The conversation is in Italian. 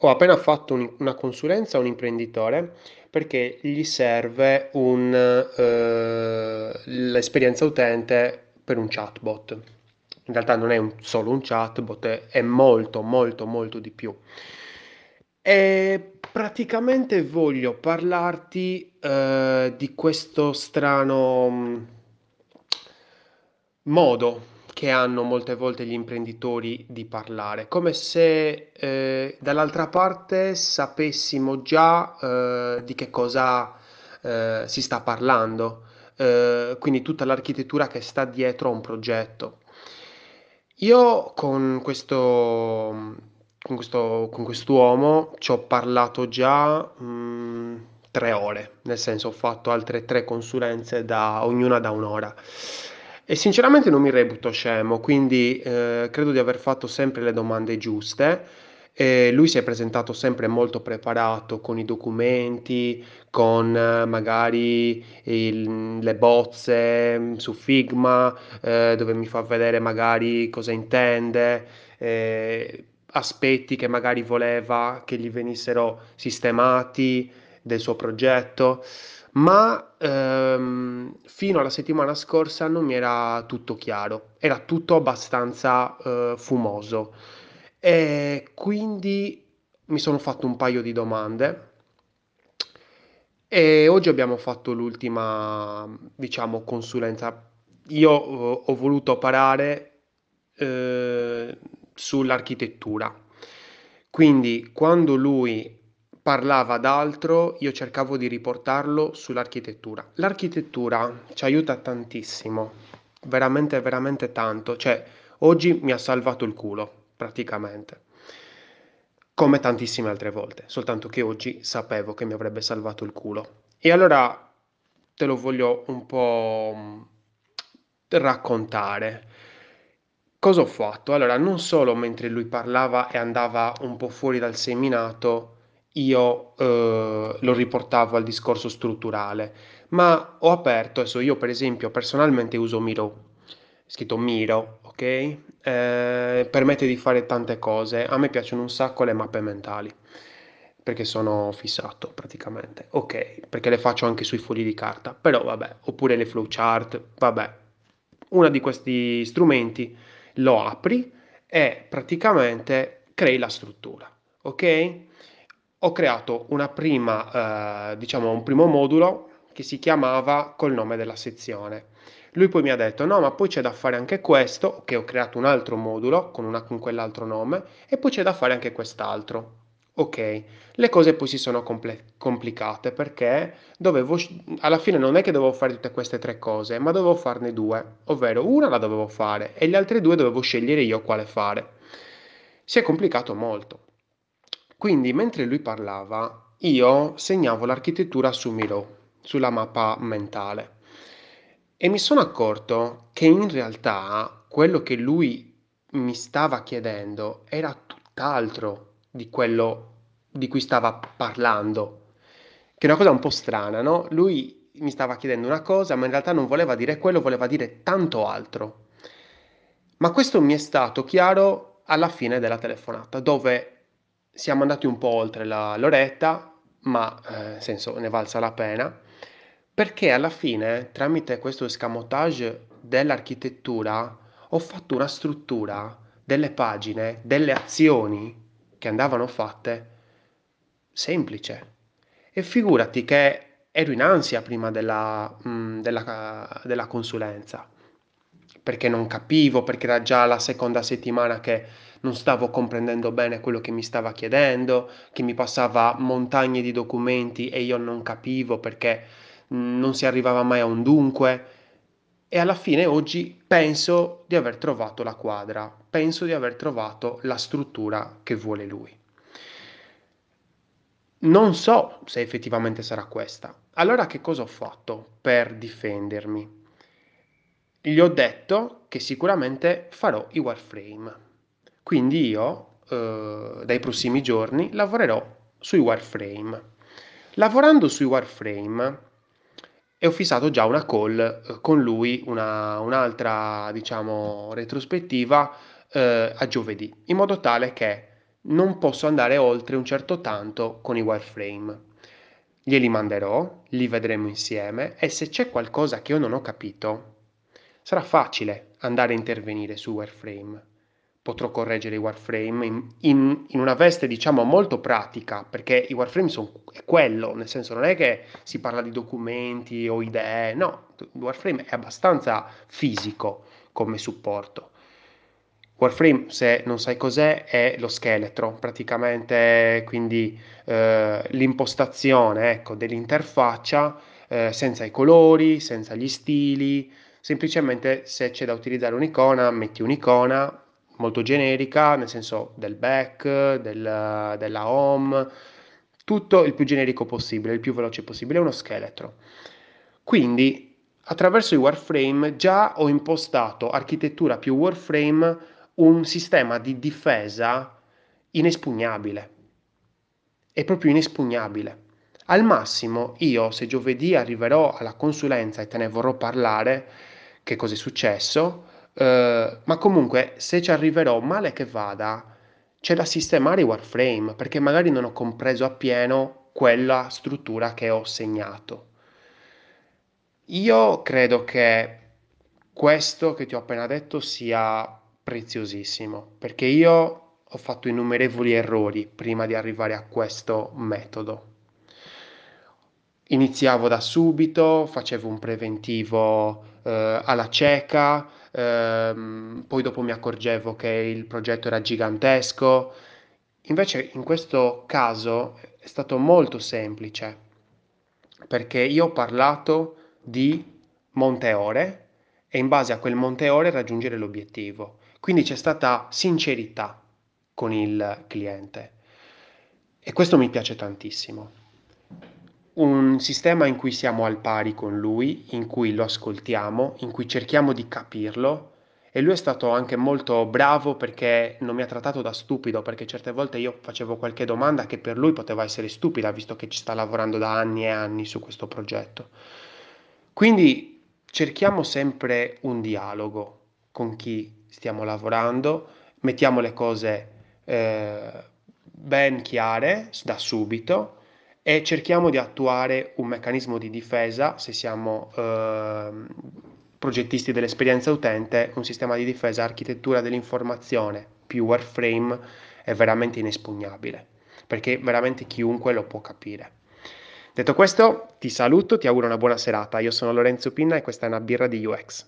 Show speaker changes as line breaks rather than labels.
Ho appena fatto un- una consulenza a un imprenditore perché gli serve un, eh, l'esperienza utente per un chatbot. In realtà non è un- solo un chatbot, è, molto, molto, molto di più. E praticamente voglio parlarti, eh, di questo strano mm, modo che hanno molte volte gli imprenditori di parlare, come se eh, dall'altra parte sapessimo già eh, di che cosa eh, si sta parlando, eh, quindi tutta l'architettura che sta dietro a un progetto. Io con questo, con questo, con quest'uomo ci ho parlato già mh, tre ore, nel senso ho fatto altre tre consulenze da ognuna da un'ora. E sinceramente non mi reputo scemo, quindi eh, credo di aver fatto sempre le domande giuste. E lui si è presentato sempre molto preparato con i documenti, con eh, magari il- le bozze mm, su Figma, eh, dove mi fa vedere magari cosa intende, eh, aspetti che magari voleva che gli venissero sistemati del suo progetto. Ma ehm, fino alla settimana scorsa non mi era tutto chiaro, era tutto abbastanza eh, fumoso e quindi mi sono fatto un paio di domande e oggi abbiamo fatto l'ultima, diciamo, consulenza. Io eh, ho voluto parare eh, sull'architettura. Quindi quando lui parlava d'altro, io cercavo di riportarlo sull'architettura. L'architettura ci aiuta tantissimo, veramente, veramente tanto. Cioè, oggi mi ha salvato il culo, praticamente, come tantissime altre volte, soltanto che oggi sapevo che mi avrebbe salvato il culo. E allora te lo voglio un po' mh, raccontare. Cosa ho fatto? Allora, non solo mentre lui parlava e andava un po' fuori dal seminato, io eh, lo riportavo al discorso strutturale, ma ho aperto, adesso io per esempio personalmente uso Miro, scritto Miro, ok? Eh, permette di fare tante cose, a me piacciono un sacco le mappe mentali, perché sono fissato praticamente, ok, perché le faccio anche sui fogli di carta, però vabbè, oppure le flowchart, vabbè, uno di questi strumenti lo apri e praticamente crei la struttura, ok? Ho creato prima, eh, diciamo, un primo modulo che si chiamava col nome della sezione. Lui poi mi ha detto: No, ma poi c'è da fare anche questo, che ho creato un altro modulo con, una- con quell'altro nome, e poi c'è da fare anche quest'altro. Ok, le cose poi si sono comple- complicate perché dovevo, alla fine non è che dovevo fare tutte queste tre cose, ma dovevo farne due, ovvero una la dovevo fare e le altre due dovevo scegliere io quale fare. Si è complicato molto. Quindi, mentre lui parlava, io segnavo l'architettura su Miro, sulla mappa mentale. E mi sono accorto che in realtà quello che lui mi stava chiedendo era tutt'altro di quello di cui stava parlando, che è una cosa un po' strana, no? Lui mi stava chiedendo una cosa, ma in realtà non voleva dire quello, voleva dire tanto altro. Ma questo mi è stato chiaro alla fine della telefonata, dove siamo andati un po' oltre la- l'oretta, ma eh, nel senso ne valsa la pena, perché alla fine, tramite questo escamotage dell'architettura, ho fatto una struttura delle pagine, delle azioni che andavano fatte semplice. E figurati che ero in ansia prima della, mm, della della consulenza perché non capivo, perché era già la seconda settimana che non stavo comprendendo bene quello che mi stava chiedendo, che mi passava montagne di documenti e io non capivo perché non si arrivava mai a un dunque. E alla fine oggi penso di aver trovato la quadra, penso di aver trovato la struttura che vuole lui. Non so se effettivamente sarà questa. Allora che cosa ho fatto per difendermi? Gli ho detto che sicuramente farò i wireframe. Quindi io, eh, dai prossimi giorni, lavorerò sui wireframe. Lavorando sui wireframe, e ho fissato già una call eh, con lui, una, un'altra, diciamo, retrospettiva eh, a giovedì, in modo tale che non posso andare oltre un certo tanto con i wireframe. Glieli manderò, li vedremo insieme e se c'è qualcosa che io non ho capito, sarà facile andare a intervenire su wireframe. Potrò correggere i wireframe in, in, in una veste diciamo molto pratica, perché i wireframe sono è quello, nel senso non è che si parla di documenti o idee, no, il wireframe è abbastanza fisico come supporto. Warframe, se non sai cos'è, è lo scheletro, praticamente quindi eh, l'impostazione ecco, dell'interfaccia eh, senza i colori, senza gli stili, semplicemente se c'è da utilizzare un'icona, metti un'icona molto generica, nel senso del back, del, della home, tutto il più generico possibile, il più veloce possibile, uno scheletro. Quindi attraverso i wireframe già ho impostato architettura più wireframe un sistema di difesa inespugnabile. È proprio inespugnabile. Al massimo io, se giovedì arriverò alla consulenza e te ne vorrò parlare, che cosa è successo, eh, ma comunque se ci arriverò male che vada, c'è da sistemare i warframe, perché magari non ho compreso appieno quella struttura che ho segnato. Io credo che questo che ti ho appena detto sia preziosissimo, perché io ho fatto innumerevoli errori prima di arrivare a questo metodo. Iniziavo da subito, facevo un preventivo eh, alla cieca, ehm, poi dopo mi accorgevo che il progetto era gigantesco. Invece in questo caso è stato molto semplice, perché io ho parlato di monte ore e in base a quel monte ore raggiungere l'obiettivo. Quindi c'è stata sincerità con il cliente e questo mi piace tantissimo. Un sistema in cui siamo al pari con lui, in cui lo ascoltiamo, in cui cerchiamo di capirlo e lui è stato anche molto bravo perché non mi ha trattato da stupido, perché certe volte io facevo qualche domanda che per lui poteva essere stupida, visto che ci sta lavorando da anni e anni su questo progetto. Quindi cerchiamo sempre un dialogo con chi stiamo lavorando, mettiamo le cose eh, ben chiare da subito e cerchiamo di attuare un meccanismo di difesa se siamo eh, progettisti dell'esperienza utente, un sistema di difesa architettura dell'informazione più Warframe è veramente inespugnabile, perché veramente chiunque lo può capire. Detto questo, ti saluto, ti auguro una buona serata. Io sono Lorenzo Pinna e questa è una birra di UX.